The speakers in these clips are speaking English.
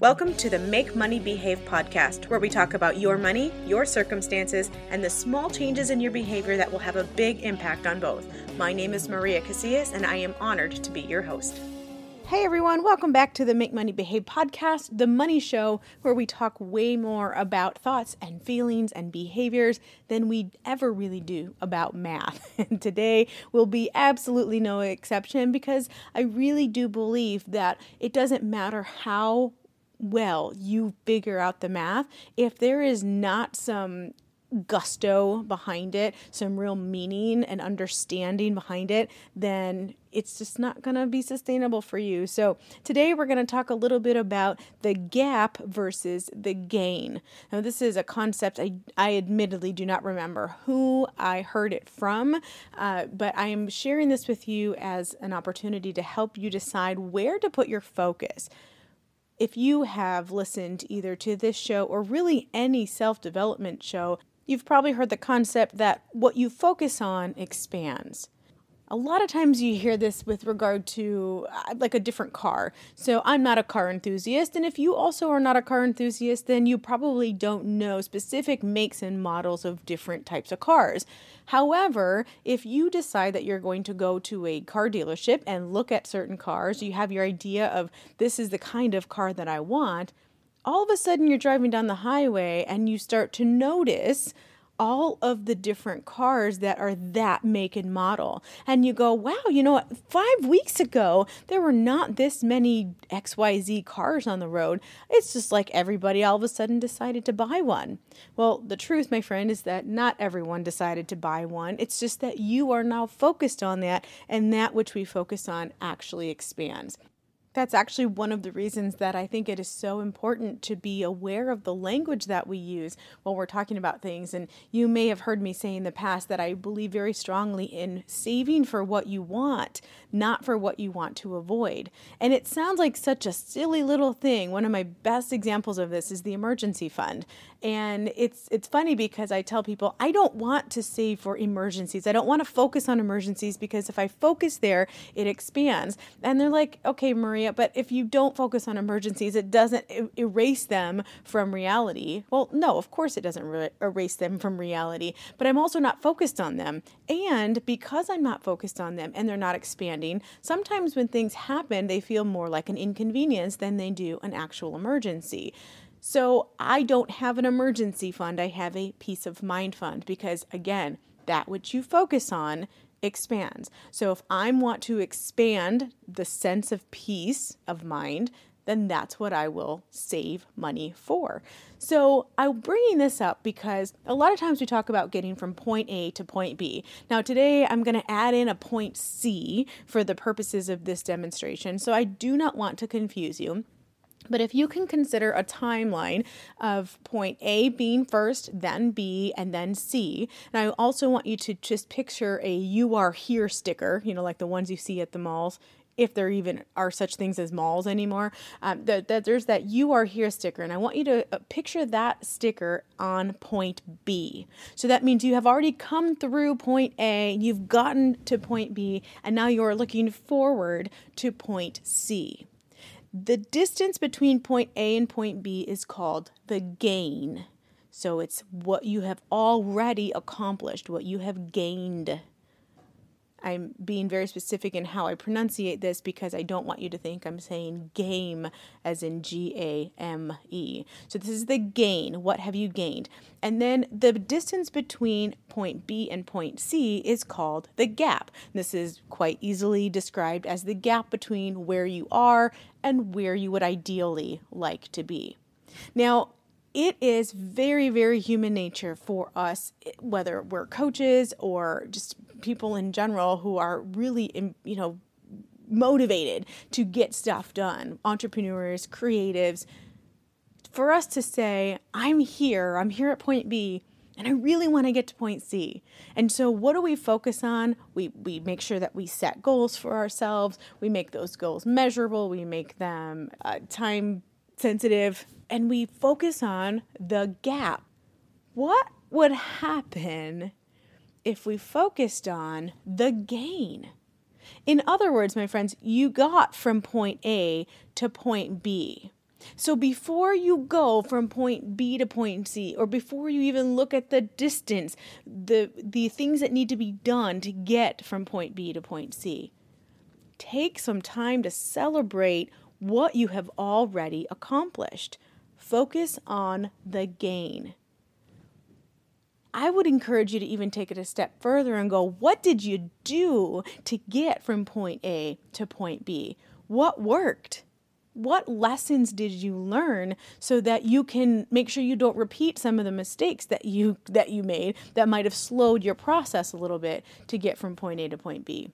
Welcome to the Make Money Behave podcast, where we talk about your money, your circumstances, and the small changes in your behavior that will have a big impact on both. My name is Maria Casillas, and I am honored to be your host. Hey everyone, welcome back to the Make Money Behave podcast, the money show where we talk way more about thoughts and feelings and behaviors than we ever really do about math. And today will be absolutely no exception because I really do believe that it doesn't matter how well you figure out the math, if there is not some gusto behind it, some real meaning and understanding behind it, then it's just not going to be sustainable for you. So, today we're going to talk a little bit about the gap versus the gain. Now, this is a concept I, I admittedly do not remember who I heard it from, uh, but I am sharing this with you as an opportunity to help you decide where to put your focus if you have listened either to this show or really any self development show, you've probably heard the concept that what you focus on expands a lot of times you hear this with regard to uh, like a different car. So I'm not a car enthusiast, and if you also are not a car enthusiast, then you probably don't know specific makes and models of different types of cars. However, if you decide that you're going to go to a car dealership and look at certain cars, you have your idea of this is the kind of car that I want, all of a sudden you're driving down the highway and you start to notice all of the different cars that are that make and model. And you go, wow, you know what? Five weeks ago, there were not this many XYZ cars on the road. It's just like everybody all of a sudden decided to buy one. Well, the truth, my friend, is that not everyone decided to buy one. It's just that you are now focused on that, and that which we focus on actually expands. That's actually one of the reasons that I think it is so important to be aware of the language that we use while we're talking about things. And you may have heard me say in the past that I believe very strongly in saving for what you want, not for what you want to avoid. And it sounds like such a silly little thing. One of my best examples of this is the emergency fund. And it's it's funny because I tell people I don't want to save for emergencies. I don't want to focus on emergencies because if I focus there, it expands. And they're like, "Okay, Maria, but if you don't focus on emergencies, it doesn't erase them from reality. Well, no, of course it doesn't re- erase them from reality, but I'm also not focused on them. And because I'm not focused on them and they're not expanding, sometimes when things happen, they feel more like an inconvenience than they do an actual emergency. So I don't have an emergency fund, I have a peace of mind fund because, again, that which you focus on expands. So if I want to expand the sense of peace of mind, then that's what I will save money for. So I'm bringing this up because a lot of times we talk about getting from point A to point B. Now, today I'm going to add in a point C for the purposes of this demonstration. So I do not want to confuse you. But if you can consider a timeline of point A being first, then B, and then C, and I also want you to just picture a you are here sticker, you know, like the ones you see at the malls, if there even are such things as malls anymore, um, that, that there's that you are here sticker. And I want you to uh, picture that sticker on point B. So that means you have already come through point A, you've gotten to point B, and now you're looking forward to point C. The distance between point A and point B is called the gain. So it's what you have already accomplished, what you have gained. I'm being very specific in how I pronunciate this because I don't want you to think I'm saying game as in G A M E. So this is the gain. What have you gained? And then the distance between point B and point C is called the gap. This is quite easily described as the gap between where you are and where you would ideally like to be. Now, it is very, very human nature for us, whether we're coaches or just people in general who are really, you know, motivated to get stuff done, entrepreneurs, creatives, for us to say, I'm here, I'm here at point B, and I really want to get to point C. And so what do we focus on? We we make sure that we set goals for ourselves. We make those goals measurable. We make them uh, time sensitive and we focus on the gap. What would happen if we focused on the gain? In other words, my friends, you got from point A to point B. So before you go from point B to point C, or before you even look at the distance, the, the things that need to be done to get from point B to point C, take some time to celebrate what you have already accomplished. Focus on the gain. I would encourage you to even take it a step further and go, what did you do to get from point A to point B? What worked? What lessons did you learn so that you can make sure you don't repeat some of the mistakes that you that you made that might have slowed your process a little bit to get from point A to point B?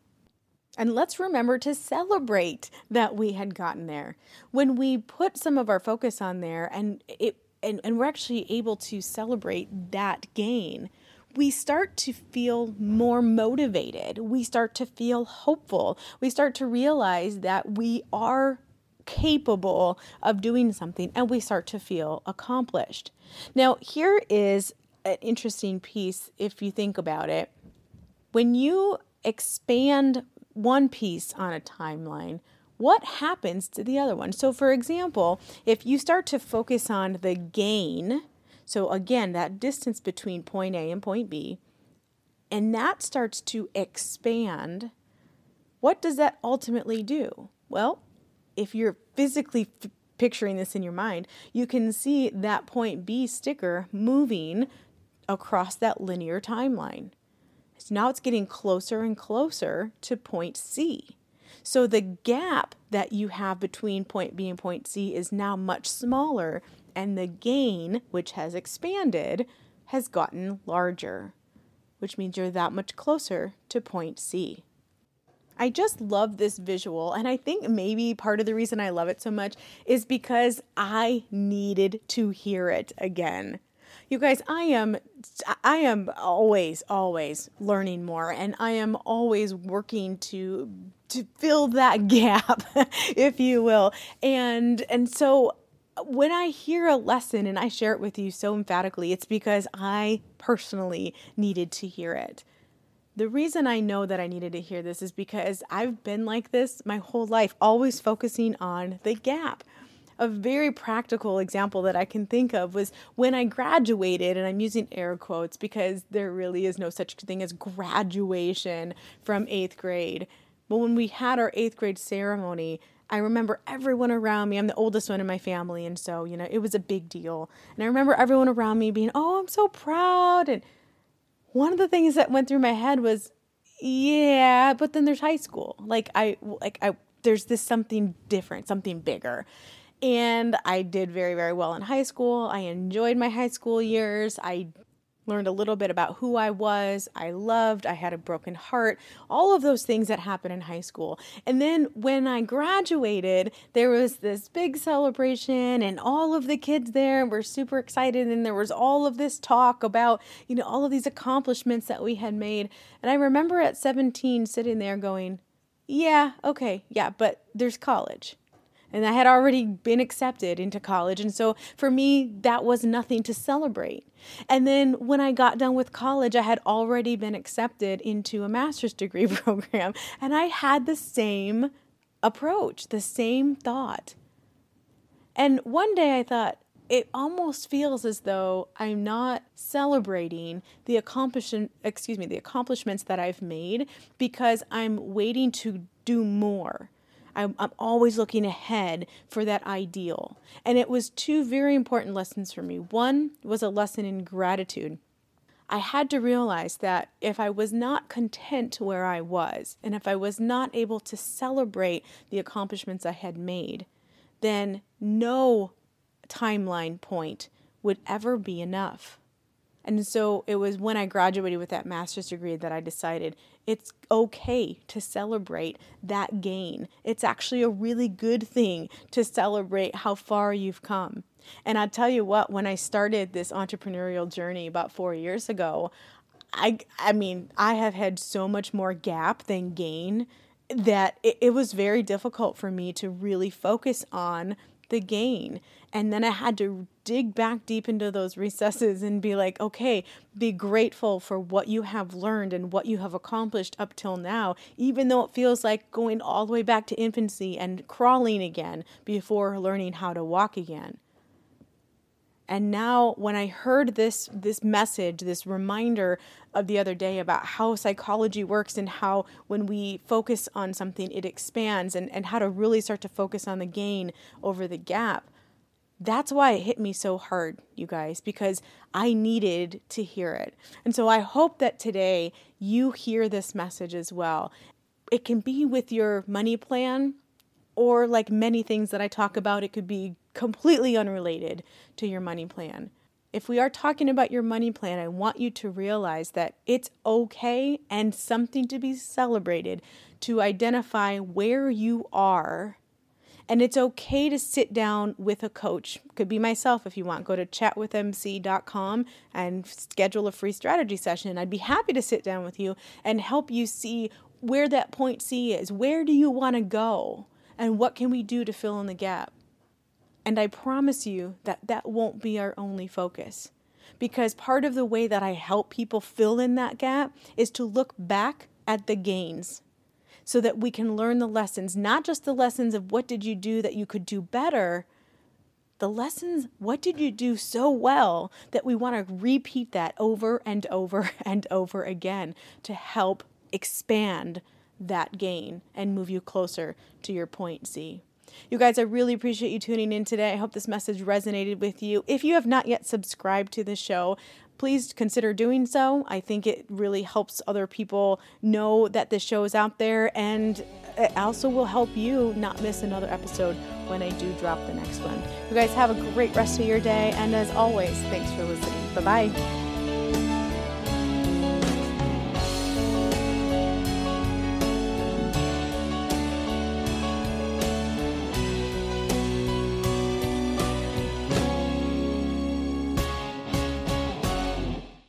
And let's remember to celebrate that we had gotten there. When we put some of our focus on there and it and, and we're actually able to celebrate that gain, we start to feel more motivated. We start to feel hopeful. We start to realize that we are capable of doing something and we start to feel accomplished. Now, here is an interesting piece if you think about it. When you expand one piece on a timeline, what happens to the other one. So, for example, if you start to focus on the gain, so again, that distance between point A and point B, and that starts to expand, what does that ultimately do? Well, if you're physically f- picturing this in your mind, you can see that point B sticker moving across that linear timeline. So now it's getting closer and closer to point C. So the gap that you have between point B and point C is now much smaller, and the gain, which has expanded, has gotten larger, which means you're that much closer to point C. I just love this visual, and I think maybe part of the reason I love it so much is because I needed to hear it again. You guys, I am I am always always learning more and I am always working to to fill that gap, if you will. And and so when I hear a lesson and I share it with you so emphatically, it's because I personally needed to hear it. The reason I know that I needed to hear this is because I've been like this my whole life, always focusing on the gap a very practical example that I can think of was when I graduated, and I'm using air quotes because there really is no such thing as graduation from eighth grade. But when we had our eighth grade ceremony, I remember everyone around me. I'm the oldest one in my family, and so, you know, it was a big deal. And I remember everyone around me being, oh, I'm so proud. And one of the things that went through my head was, yeah, but then there's high school. Like, I, like, I, there's this something different, something bigger. And I did very, very well in high school. I enjoyed my high school years. I learned a little bit about who I was. I loved, I had a broken heart, all of those things that happen in high school. And then when I graduated, there was this big celebration and all of the kids there were super excited and there was all of this talk about, you know, all of these accomplishments that we had made. And I remember at 17 sitting there going, "Yeah, okay. Yeah, but there's college." And I had already been accepted into college. And so for me, that was nothing to celebrate. And then when I got done with college, I had already been accepted into a master's degree program. And I had the same approach, the same thought. And one day I thought, it almost feels as though I'm not celebrating the accomplishment excuse me the accomplishments that I've made because I'm waiting to do more I'm, I'm always looking ahead for that ideal. And it was two very important lessons for me. One was a lesson in gratitude. I had to realize that if I was not content where I was, and if I was not able to celebrate the accomplishments I had made, then no timeline point would ever be enough. And so it was when I graduated with that master's degree that I decided it's okay to celebrate that gain. It's actually a really good thing to celebrate how far you've come. And I'll tell you what, when I started this entrepreneurial journey about four years ago, I, I mean, I have had so much more gap than gain that it, it was very difficult for me to really focus on the gain. And then I had to dig back deep into those recesses and be like, okay, be grateful for what you have learned and what you have accomplished up till now, even though it feels like going all the way back to infancy and crawling again before learning how to walk again. And now when I heard this this message, this reminder of the other day about how psychology works and how when we focus on something it expands and, and how to really start to focus on the gain over the gap. That's why it hit me so hard, you guys, because I needed to hear it. And so I hope that today you hear this message as well. It can be with your money plan, or like many things that I talk about, it could be completely unrelated to your money plan. If we are talking about your money plan, I want you to realize that it's okay and something to be celebrated to identify where you are. And it's okay to sit down with a coach. Could be myself if you want. Go to chatwithmc.com and schedule a free strategy session. I'd be happy to sit down with you and help you see where that point C is. Where do you want to go? And what can we do to fill in the gap? And I promise you that that won't be our only focus. Because part of the way that I help people fill in that gap is to look back at the gains so that we can learn the lessons, not just the lessons of what did you do that you could do better, the lessons, what did you do so well that we want to repeat that over and over and over again to help expand that gain and move you closer to your point C. You guys, I really appreciate you tuning in today. I hope this message resonated with you. If you have not yet subscribed to the show, please consider doing so. I think it really helps other people know that this show is out there and it also will help you not miss another episode when I do drop the next one. You guys have a great rest of your day, and as always, thanks for listening. Bye bye.